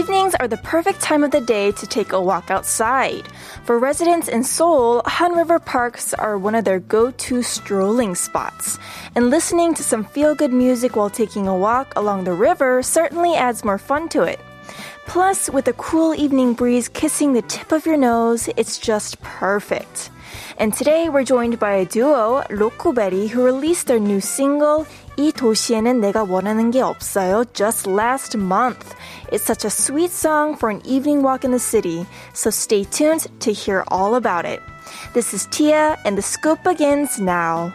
Evenings are the perfect time of the day to take a walk outside. For residents in Seoul, Han River parks are one of their go to strolling spots. And listening to some feel good music while taking a walk along the river certainly adds more fun to it. Plus, with a cool evening breeze kissing the tip of your nose, it's just perfect. And today we're joined by a duo, Lokuberi, who released their new single, 이 도시에는 내가 원하는 게 없어요, just last month. It's such a sweet song for an evening walk in the city, so stay tuned to hear all about it. This is Tia, and the scoop begins now.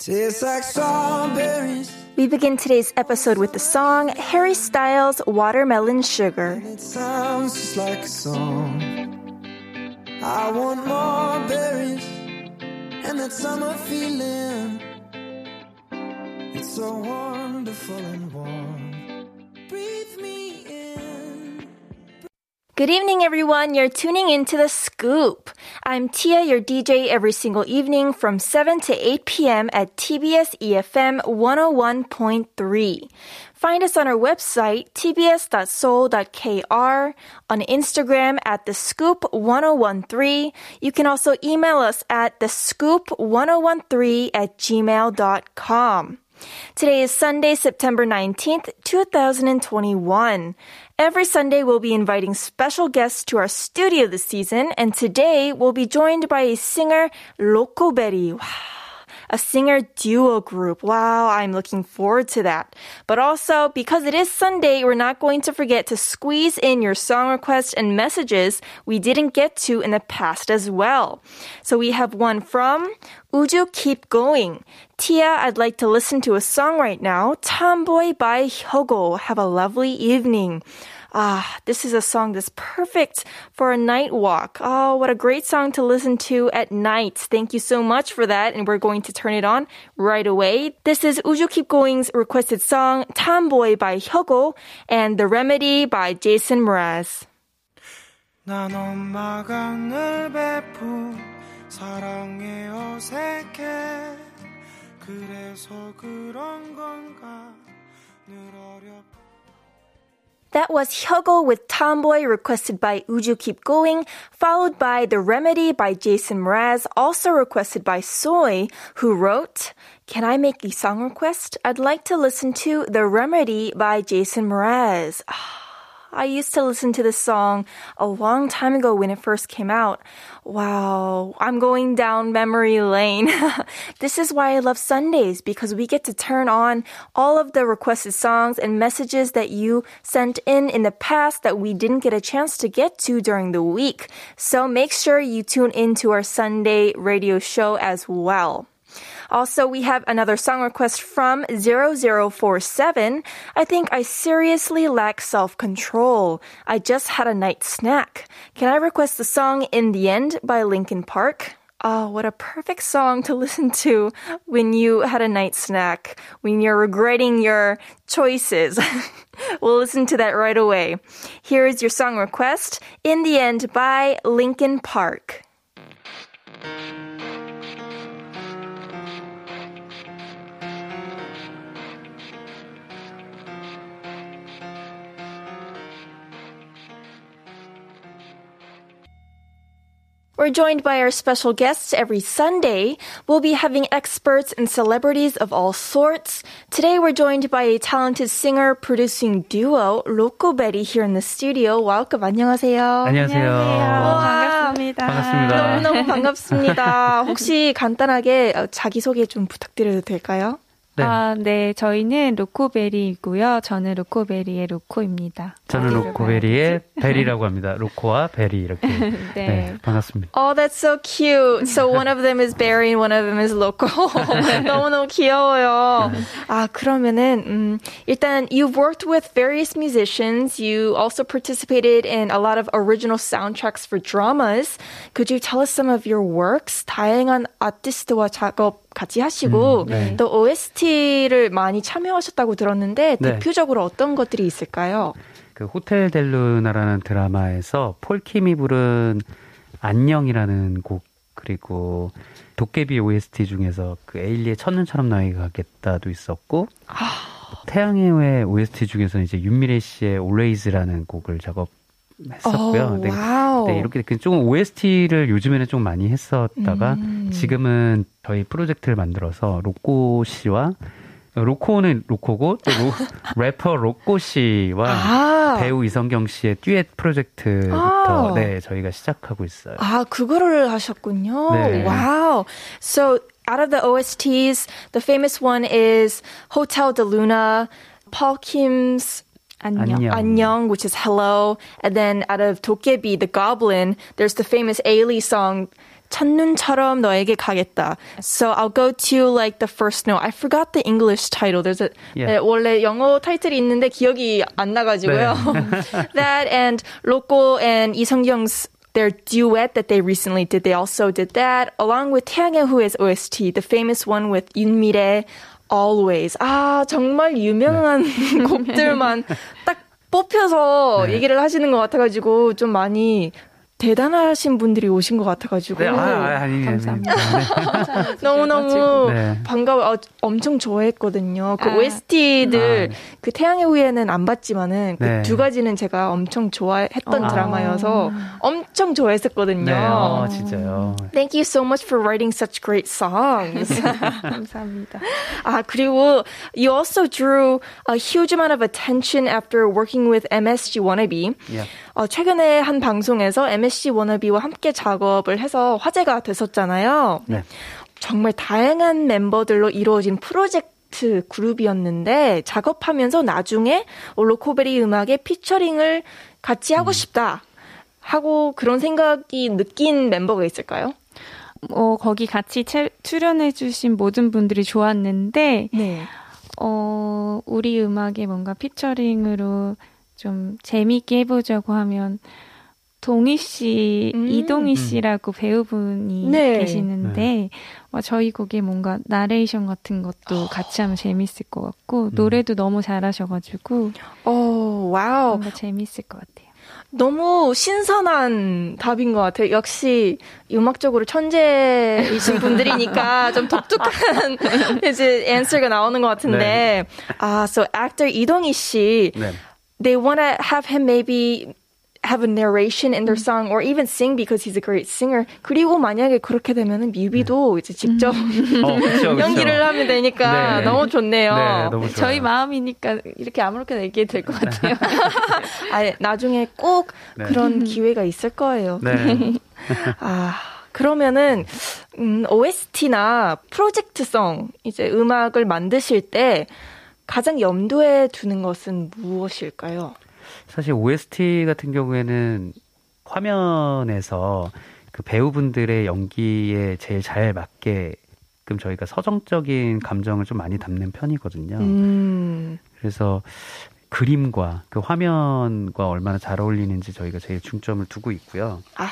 Tastes like strawberries. We begin today's episode with the song Harry Styles' Watermelon Sugar. It sounds just like a song. I want more berries and that summer feeling. It's so wonderful and warm. Breathe me. Good evening, everyone. You're tuning into the scoop. I'm Tia, your DJ every single evening from 7 to 8 p.m. at TBS EFM 101.3. Find us on our website, tbs.soul.kr, on Instagram at the scoop 1013. You can also email us at the scoop 1013 at gmail.com. Today is Sunday, September 19th, 2021. Every Sunday, we'll be inviting special guests to our studio this season, and today we'll be joined by a singer, Lokoberry. Wow. A singer duo group. Wow, I'm looking forward to that. But also, because it is Sunday, we're not going to forget to squeeze in your song requests and messages we didn't get to in the past as well. So we have one from Uju Keep Going. Tia, I'd like to listen to a song right now. Tomboy by Hyogo. Have a lovely evening. Ah, this is a song that's perfect for a night walk. Oh, what a great song to listen to at night. Thank you so much for that. And we're going to turn it on right away. This is Uju Keep Going's requested song, Tomboy by Hyogo and The Remedy by Jason Mraz. 난 엄마가 늘 베푼 사랑에 어색해 그래서 그런 건가 늘 어렵 that was Hyogo with Tomboy requested by Uju Keep Going, followed by The Remedy by Jason Mraz, also requested by Soy, who wrote, Can I make a song request? I'd like to listen to The Remedy by Jason Mraz. Ah. I used to listen to this song a long time ago when it first came out. Wow, I'm going down memory lane. this is why I love Sundays because we get to turn on all of the requested songs and messages that you sent in in the past that we didn't get a chance to get to during the week. So make sure you tune into our Sunday radio show as well. Also, we have another song request from 0047. I think I seriously lack self control. I just had a night snack. Can I request the song In the End by Linkin Park? Oh, what a perfect song to listen to when you had a night snack, when you're regretting your choices. we'll listen to that right away. Here is your song request, In the End by Linkin Park. We're joined by our special guests every Sunday. We'll be having experts and celebrities of all sorts. Today we're joined by a talented singer producing duo, 로코베리 here in the studio. Welcome. 안녕하세요. 안녕하세요. 반갑습니다. 반갑습니다. 너무너무 반갑습니다. 혹시 간단하게 자기소개 좀 부탁드려도 될까요? 네. 아, 네. 저희는 로코베리이고요. 저는 로코베리의 로코입니다. 저는 로코베리의 베리라고 합니다. 로코와 베리 이렇게. 네. 네. 반갑습니다. Oh, that's so cute. So one of them is Barry and one of them is Loco. 너무너무 귀여워요. 아, 그러면은 음, 일단 you've worked with various musicians. You also participated in a lot of original soundtracks for dramas. Could you tell us some of your works? 다양한 아티스트와 작업 같이 하시고 음, 네. 또 OST를 많이 참여하셨다고 들었는데 네. 대표적으로 어떤 것들이 있을까요? 그 호텔 델루나라는 드라마에서 폴킴이 부른 안녕이라는 곡 그리고 도깨비 OST 중에서 그 에일리의 첫눈처럼 나에게 가겠다도 있었고 아. 태양의 후예 OST 중에서 이제 윤미래 씨의 Always라는 곡을 작업 했었고요. 오, 네, 네, 이렇게 그좀 OST를 요즘에는 좀 많이 했었다가 음. 지금은 저희 프로젝트를 만들어서 로꼬 씨와 로코는 로코고 또 로, 래퍼 로꼬 씨와 아. 배우 이성경 씨의 듀엣 프로젝트부터 아. 네 저희가 시작하고 있어요. 아 그거를 하셨군요. 네. 와우. So out of the OSTs, the famous one is Hotel de Luna, Paul Kim's 안녕. 안녕, which is hello. And then out of 도깨비, the goblin, there's the famous Ailey song, 첫눈처럼 너에게 가겠다. So I'll go to like the first note. I forgot the English title. There's a yeah. 네, 원래 영어 타이틀이 있는데 기억이 안 나가지고요. 네. that and Loco and 이성경's their duet that they recently did. They also did that along with 태양의 후예's OST, the famous one with 윤미래. Always. 아, 정말 유명한 네. 곡들만 딱 뽑혀서 네. 얘기를 하시는 것 같아가지고 좀 많이 대단하신 분들이 오신 것 같아가지고. 네, 아, 아, 아니, 감사합니다. 네. 너무 너무 네. 반가워. 어, 엄청 좋아했거든요. 그 아. OST들, 아, 그 태양의 후예는 안 봤지만은 그 두 가지는 제가 엄청 좋아했던 아. 드라마여서 엄청 좋아했었거든요. 네, 어, 진짜요. Thank you so much for writing such great songs. 감사합니다. 아, 그리고 you also drew a huge amount of attention after working with MSG Wannabe. Yeah. 어, 최근에 한 방송에서 MSC 워너비와 함께 작업을 해서 화제가 됐었잖아요. 네. 정말 다양한 멤버들로 이루어진 프로젝트 그룹이었는데 작업하면서 나중에 올로코베리 음악에 피처링을 같이 하고 음. 싶다 하고 그런 생각이 느낀 멤버가 있을까요? 어, 거기 같이 출연해주신 모든 분들이 좋았는데, 네. 어, 우리 음악에 뭔가 피처링으로 좀 재미있게 해보자고 하면 동희 씨, 음. 이동희 씨라고 배우분이 네. 계시는데 네. 와, 저희 곡에 뭔가 나레이션 같은 것도 같이 하면 재밌을 것 같고 음. 노래도 너무 잘하셔가지고 어 wow 뭔가 재밌을 것 같아요. 너무 신선한 답인 것 같아요. 역시 음악적으로 천재이신 분들이니까 좀 독특한 이제 answer가 나오는 것 같은데 네. 아, so actor 이동희 씨 네. they want to have him maybe have a narration in their song or even sing because he's a great singer. 그리고 만약에 그렇게 되면은 뮤비도 이제 직접 어, 그쵸, 그쵸. 연기를 하면 되니까 네. 너무 좋네요. 네, 너무 저희 마음이니까 이렇게 아무렇게나 얘기해도 될것 같아요. 아, 나중에 꼭 네. 그런 기회가 있을 거예요. 네. 아. 그러면은 음, OST나 프로젝트성 이제 음악을 만드실 때 가장 염두에 두는 것은 무엇일까요? 사실 OST 같은 경우에는 화면에서 그 배우분들의 연기에 제일 잘 맞게끔 저희가 서정적인 감정을 좀 많이 담는 편이거든요. 음. 그래서 그림과 그 화면과 얼마나 잘 어울리는지 저희가 제일 중점을 두고 있고요. 아.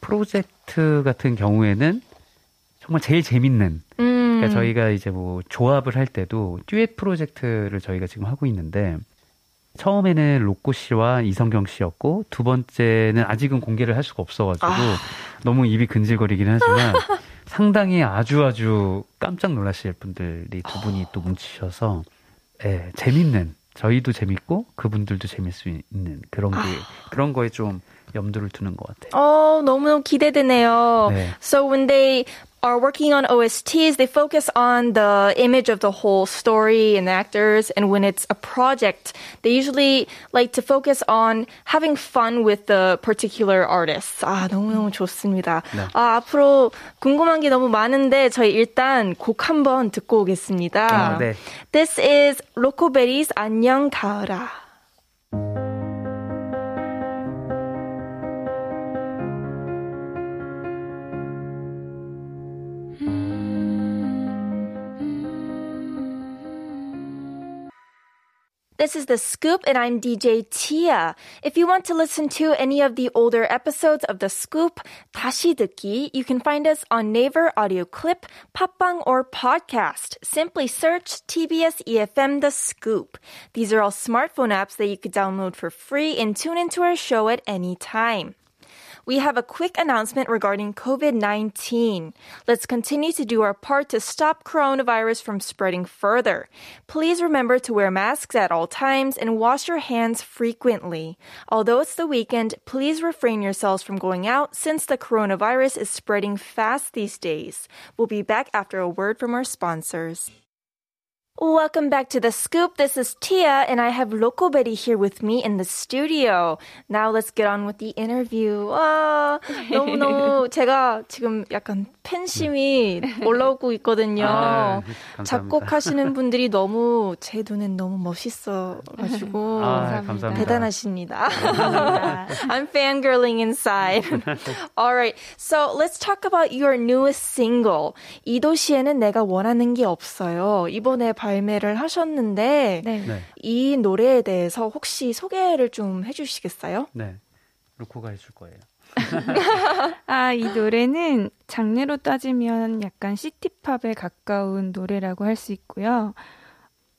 프로젝트 같은 경우에는 정말 제일 재밌는 음. 그러니까 음. 저희가 이제 뭐 조합을 할 때도 듀엣 프로젝트를 저희가 지금 하고 있는데 처음에는 로꼬 씨와 이성경 씨였고 두 번째는 아직은 공개를 할 수가 없어가지고 아. 너무 입이 근질거리긴 하지만 상당히 아주 아주 깜짝 놀라실 분들이 두 분이 또 뭉치셔서 예, 재밌는 저희도 재밌고 그분들도 재밌을 수 있는 그런 게 아. 그런 거에 좀 염두를 두는 것 같아요. 어, 너무 기대되네요. 네. So when they are working on OSTs, they focus on the image of the whole story and actors. And when it's a project, they usually like to focus on having fun with the particular artists. 아, 너무너무 좋습니다. 네. 아, 앞으로 궁금한 게 너무 많은데 저희 일단 곡 한번 듣고 오겠습니다. 아, 네. This is 로코베리's 안녕 가을아. This is The Scoop, and I'm DJ Tia. If you want to listen to any of the older episodes of The Scoop, 다시 듣기, you can find us on Naver Audio Clip, 팟빵, or podcast. Simply search TBS EFM The Scoop. These are all smartphone apps that you could download for free and tune into our show at any time we have a quick announcement regarding COVID 19. Let's continue to do our part to stop coronavirus from spreading further. Please remember to wear masks at all times and wash your hands frequently. Although it's the weekend, please refrain yourselves from going out since the coronavirus is spreading fast these days. We'll be back after a word from our sponsors. Welcome back to the scoop. This is Tia, and I have Loco Betty here with me in the studio. Now let's get on with the interview. 와, 너무너무 제가 지금 약간 팬심이 올라오고 있거든요. 아, 작곡하시는 분들이 너무 제 눈엔 너무 멋있어 가지고 아, 대단하십니다. I'm fangirling inside. Alright, so let's talk about your newest single. 이 도시에는 내가 원하는 게 없어요. 이번에 발매를 하셨는데 네. 네. 이 노래에 대해서 혹시 소개를 좀 해 주시겠어요? 네, 루코가 해줄 거예요. 아, 이 노래는 장르로 따지면 약간 시티팝에 가까운 노래라고 할 수 있고요.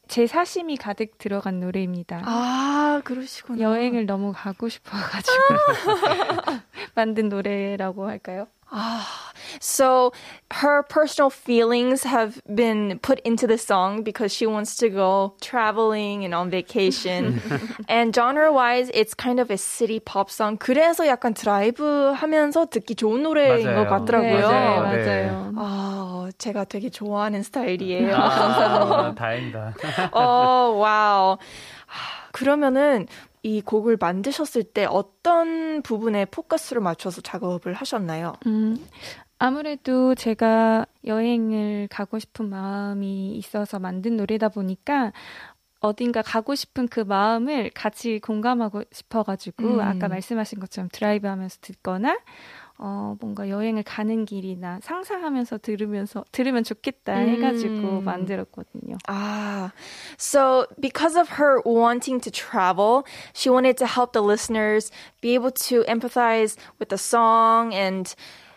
제 사심이 가득 들어간 노래입니다. 아, 그러시구나. 여행을 너무 가고 싶어가지고 만든 노래라고 할까요? Ah, so her personal feelings have been put into the song because she wants to go traveling and on vacation. and genre wise, it's kind of a city pop song. 그래서 약간 드라이브 하면서 듣기 좋은 노래인 맞아요. 것 같더라고요. 네, 맞아요. 맞아요. 아, 제가 되게 좋아하는 스타일이에요. 아, 다행이다. 어, wow. 그러면은 이 곡을 만드셨을 때 어떤 부분에 포커스를 맞춰서 작업을 하셨나요? 음, 아무래도 제가 여행을 가고 싶은 마음이 있어서 만든 노래다 보니까 어딘가 가고 싶은 그 마음을 같이 공감하고 싶어가지고 음. 아까 말씀하신 것처럼 드라이브 하면서 듣거나 어, 뭔가 여행을 가는 길이나 상상하면서 들으면서 들으면 좋겠다 해가지고 음. 만들었거든요. Ah, so because of her wanting to travel, she wanted to help the listeners be able to empathize with the song and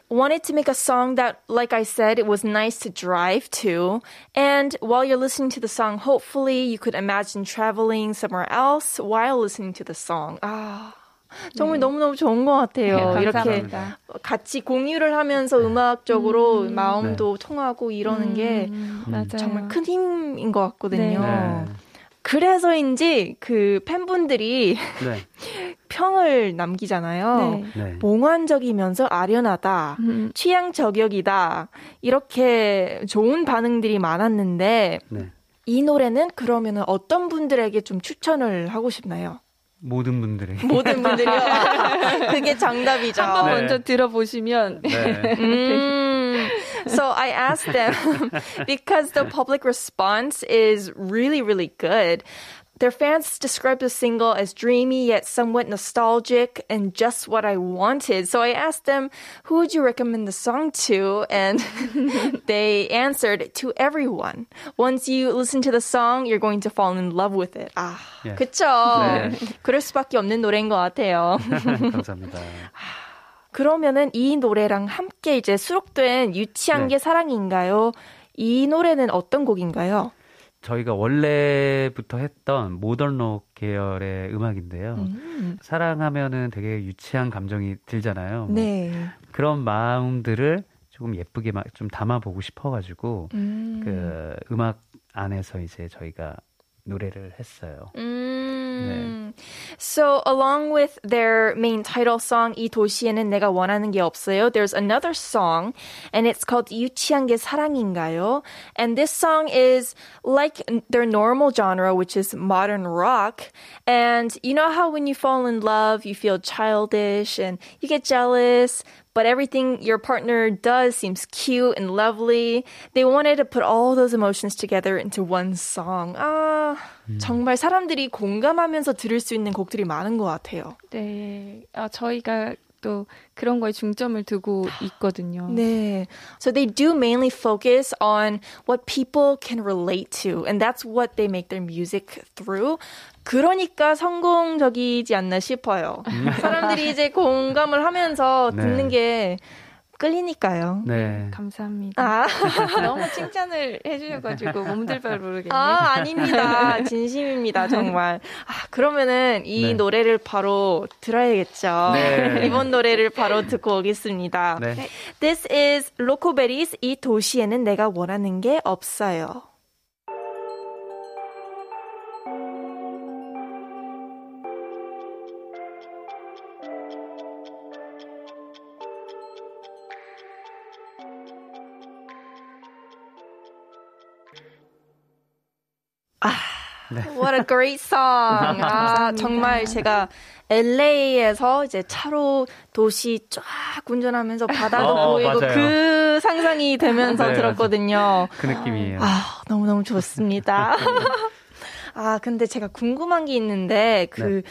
wanted to make a song that, like I said, it was nice to drive to. And while you're listening to the song, hopefully you could imagine traveling somewhere else while listening to the song. Ah. 정말 네. 너무너무 좋은 것 같아요. 네, 이렇게 같이 공유를 하면서 음악적으로 음, 마음도 네. 통하고 이러는 게 음, 정말 큰 힘인 것 같거든요. 네. 그래서인지 그 팬분들이 네. 평을 남기잖아요. 네. 몽환적이면서 아련하다, 음. 취향 저격이다 이렇게 좋은 반응들이 많았는데 이 노래는 그러면은 어떤 분들에게 좀 추천을 하고 싶나요? 모든 분들이. 모든 분들이요. 그게 정답이죠. 한번 네. 먼저 들어보시면. 네. 음, so I asked them because the public response is really, really good. Their fans described the single as dreamy yet somewhat nostalgic and just what I wanted. So I asked them, who would you recommend the song to? And they answered, to everyone. Once you listen to the song, you're going to fall in love with it. 아, 예. 그쵸. 네. 그럴 수밖에 없는 노래인 것 같아요. 감사합니다. 그러면은 이 노래랑 함께 이제 수록된 유치한 네. 게 사랑인가요? 이 노래는 어떤 곡인가요? 저희가 원래부터 했던 모던록 계열의 음악인데요. 음. 사랑하면은 되게 유치한 감정이 들잖아요. 뭐 네. 그런 마음들을 조금 예쁘게 좀 담아보고 싶어가지고 음. 그 음악 안에서 이제 저희가 노래를 했어요. 음. 네. So along with their main title song 이 도시에는 내가 원하는 게 없어요. There's another song and it's called 유치한 게 사랑인가요? And this song is like their normal genre which is modern rock. And you know how when you fall in love you feel childish and you get jealous but everything your partner does seems cute and lovely. They wanted to put all those emotions together into one song. 아, 음. 정말 사람들이 공감하면서 들을 수 있는 곡들이 많은 것 같아요. 네. 아, 저희가 또 그런 거에 중점을 두고 있거든요. 네. So they do mainly focus on what people can relate to and that's what they make their music through. 그러니까 성공적이지 않나 싶어요. 사람들이 이제 공감을 하면서 네. 듣는 게 끌리니까요. 네. 감사합니다. 아. 너무 칭찬을 해주셔가지고 몸 둘 바를 모르겠네. 아, 아닙니다. 진심입니다, 정말. 아, 그러면은 이 네. 노래를 바로 들어야겠죠. 네. 이번 노래를 바로 듣고 오겠습니다. 네. This is 로코베리's 이 도시에는 내가 원하는 게 없어요. What a great song. 아, 정말 제가 LA에서 이제 차로 도시 쫙 운전하면서 바다도 어, 보이고 맞아요. 그 상상이 되면서 네, 들었거든요. 그 느낌이에요. 아, 너무너무 좋습니다. 아, 근데 제가 궁금한 게 있는데 그 네.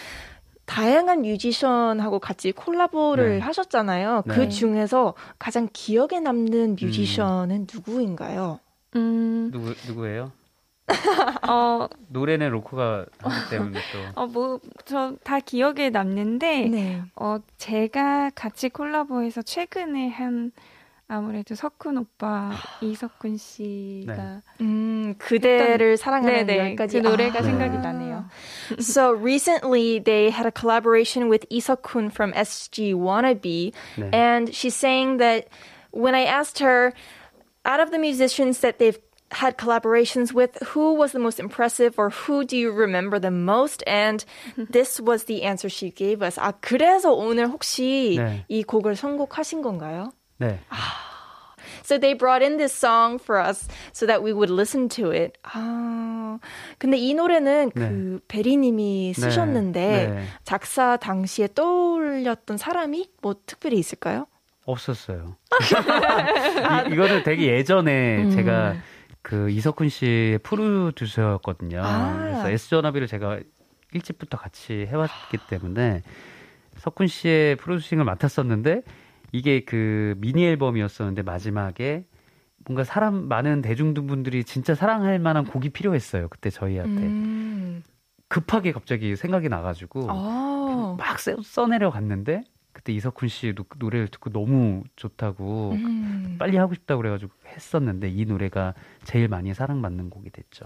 다양한 뮤지션하고 같이 콜라보를 네. 하셨잖아요. 그 네. 그 중에서 가장 기억에 남는 뮤지션은 음. 누구인가요? 음. 누구 누구예요? 어, 노래는 로코가 하기 때문에 또. 어, 뭐, 저 다 기억에 남는데, 네. 어, 제가 같이 콜라보해서 최근에 한, 아무래도 석훈 오빠, 이석훈 씨가. 네. 음, 그대를 했던, 사랑하는 네네, 그 노래가 아. 생각이 나네요. so recently they had a collaboration with Isokun from SG Wannabe, 네. and she's saying that when I asked her, out of the musicians that they've had collaborations with, who was the most impressive or who do you remember the most? And this was the answer she gave us. 아, 그래서 오늘 혹시 네. 이 곡을 선곡하신 건가요? 네. So they brought in this song for us so that we would listen to it. 아, 근데 이 노래는 네. 그 베리님이 네. 쓰셨는데 네. 작사 당시에 떠올렸던 사람이 뭐 특별히 있을까요? 없었어요. 이, 이거는 되게 예전에 음. 제가 그 이석훈 씨의 프로듀서였거든요. 아. 그래서 S전화비를 제가 일찍부터 같이 해왔기 때문에 석훈 씨의 프로듀싱을 맡았었는데 이게 그 미니 앨범이었었는데 마지막에 뭔가 사람 많은 대중분들이 진짜 사랑할 만한 곡이 필요했어요. 그때 저희한테. 음. 급하게 갑자기 생각이 나가지고 아. 막 써내려 갔는데 그때 이석훈 씨 노래를 듣고 너무 좋다고 음. 빨리 하고 싶다고 그래가지고 했었는데 이 노래가 제일 많이 사랑받는 곡이 됐죠.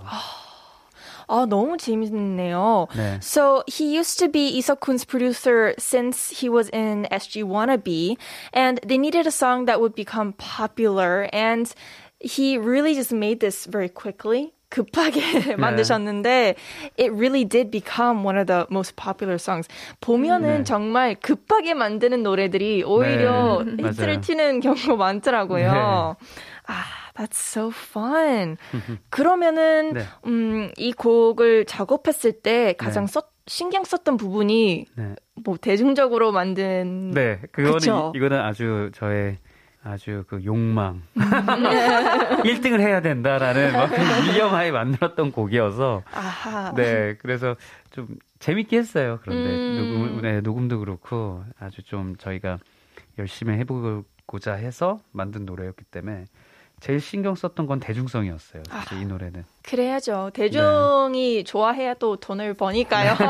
아, 너무 재밌네요. 네. So he used to be Isokkun's producer since he was in SG Wannabe, and they needed a song that would become popular, and he really just made this very quickly. 급하게 만드셨는데 it really did become one of the most popular songs. 보면은 네. 정말 급하게 만드는 노래들이 오히려 네. 히트를 맞아요. 치는 경우가 많더라고요. 네. 아, that's so fun. 그러면은 네. 음, 이 곡을 작업했을 때 가장 네. 썼 신경 썼던 부분이 네. 뭐 대중적으로 만든 네, 그거는 이, 이거는 아주 저의 아주 그 욕망. 1등을 해야 된다라는 막 일념하에 만들었던 곡이어서. 아하. 네, 그래서 좀 재밌게 했어요. 그런데 음. 녹음, 네, 녹음도 그렇고 아주 좀 저희가 열심히 해보고자 해서 만든 노래였기 때문에 제일 신경 썼던 건 대중성이었어요. 사실 아, 이 노래는. 그래야죠. 대중이 네. 좋아해야 또 돈을 버니까요.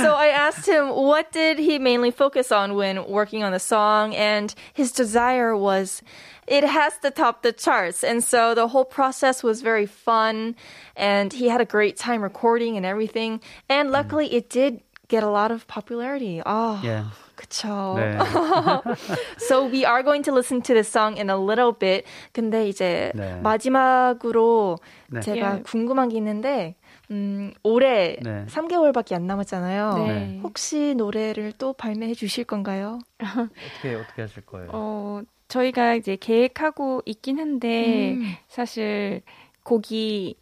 so I asked him what did he mainly focus on when working on the song and his desire was it has to top the charts. And so the whole process was very fun and he had a great time recording and everything. And luckily mm. it did get a lot of popularity. Oh. Yeah. 그쵸. 네. so we are going to listen to the song in a little bit. 근데 이제 네. 마지막으로 네. 제가 예. 궁금한 게 있는데 음, 올해 네. 3개월밖에 안 남았잖아요. 네. 혹시 노래를 또 발매해 주실 건가요? 어떻게 어떻게 하실 거예요? 어, 저희가 이제 계획하고 있긴 한데 음. 사실 곡이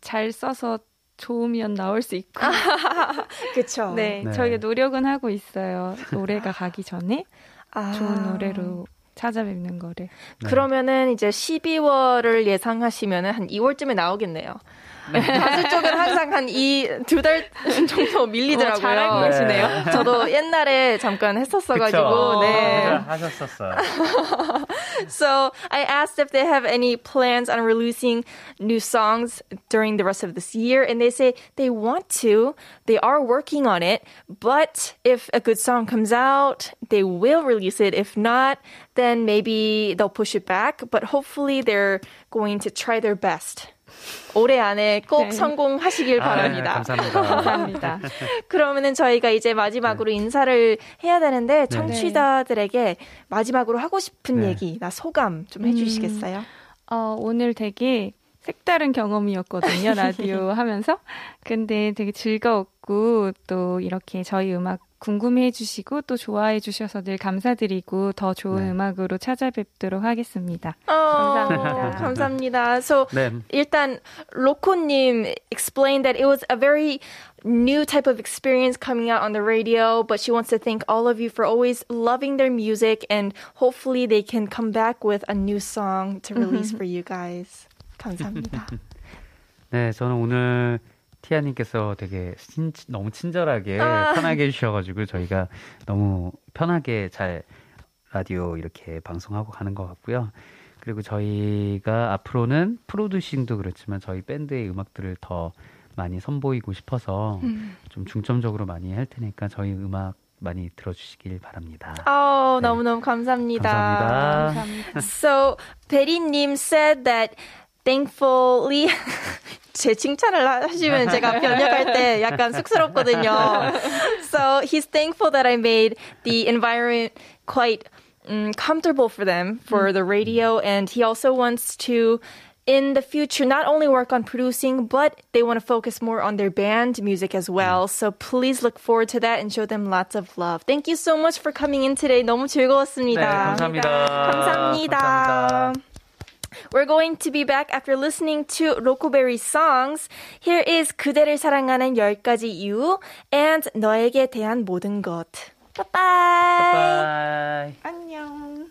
잘 써서 좋으면 나올 수 있고. 그렇죠. 네, 네, 저희가 노력은 하고 있어요. 노래가 가기 전에 아. 좋은 노래로 찾아뵙는 거를. 네. 그러면은 이제 12월을 예상하시면은 한 2월쯤에 나오겠네요. 네. 가수 쪽은 항상 한 이 두 달 정도 밀리더라고요. 어, 잘 알고 계시네요. 네. 저도 옛날에 잠깐 했었어가지고, 네. 하셨었어요. so I asked if they have any plans on releasing new songs during the rest of this year, and they say they want to. They are working on it, but if a good song comes out, they will release it. If not, then maybe they'll push it back. But hopefully, they're going to try their best. 올해 안에 꼭 네. 성공하시길 아, 바랍니다. 네, 감사합니다. 감사합니다. 그러면은 저희가 이제 마지막으로 네. 인사를 해야 되는데 네. 청취자들에게 마지막으로 하고 싶은 네. 얘기, 나 소감 좀 해주시겠어요? 음, 어, 오늘 되게 색다른 경험이었거든요, 라디오 하면서. 근데 되게 즐거웠고, 또 이렇게 저희 음악 궁금해 주시고 또 좋아해 주셔서 늘 감사드리고 더 좋은 네. 음악으로 찾아뵙도록 하겠습니다. 어, 감사합니다. 감사합니다. So 네. 일단 로코님 explained that it was a very new type of experience coming out on the radio, but she wants to thank all of you for always loving their music and hopefully they can come back with a new song to release for you guys. 감사합니다. 네, 저는 오늘 티아님께서 되게 친, 너무 친절하게 아. 편하게 해주셔가지고 저희가 너무 편하게 잘 라디오 이렇게 방송하고 가는 것 같고요. 그리고 저희가 앞으로는 프로듀싱도 그렇지만 저희 밴드의 음악들을 더 많이 선보이고 싶어서 음. 좀 중점적으로 많이 할 테니까 저희 음악 많이 들어주시길 바랍니다. 어, 네. 너무너무 감사합니다. 감사합니다. 감사합니다. So, 베리님 said that thankfully 제 칭찬을 하시면 제가 변역할 때 약간 쑥스럽거든요. So he's thankful that I made the environment quite um, comfortable for them for the radio, and he also wants to. In the future, not only work on producing, but they want to focus more on their band music as well. So please look forward to that and show them lots of love. Thank you so much for coming in today. 너무 즐거웠습니다. 네, 감사합니다. 감사합니다. 감사합니다. We're going to be back after listening to Rokoberry's songs. Here is 그대를 사랑하는 10가지 이유 and 너에게 대한 모든 것. Bye bye. Bye bye. 안녕.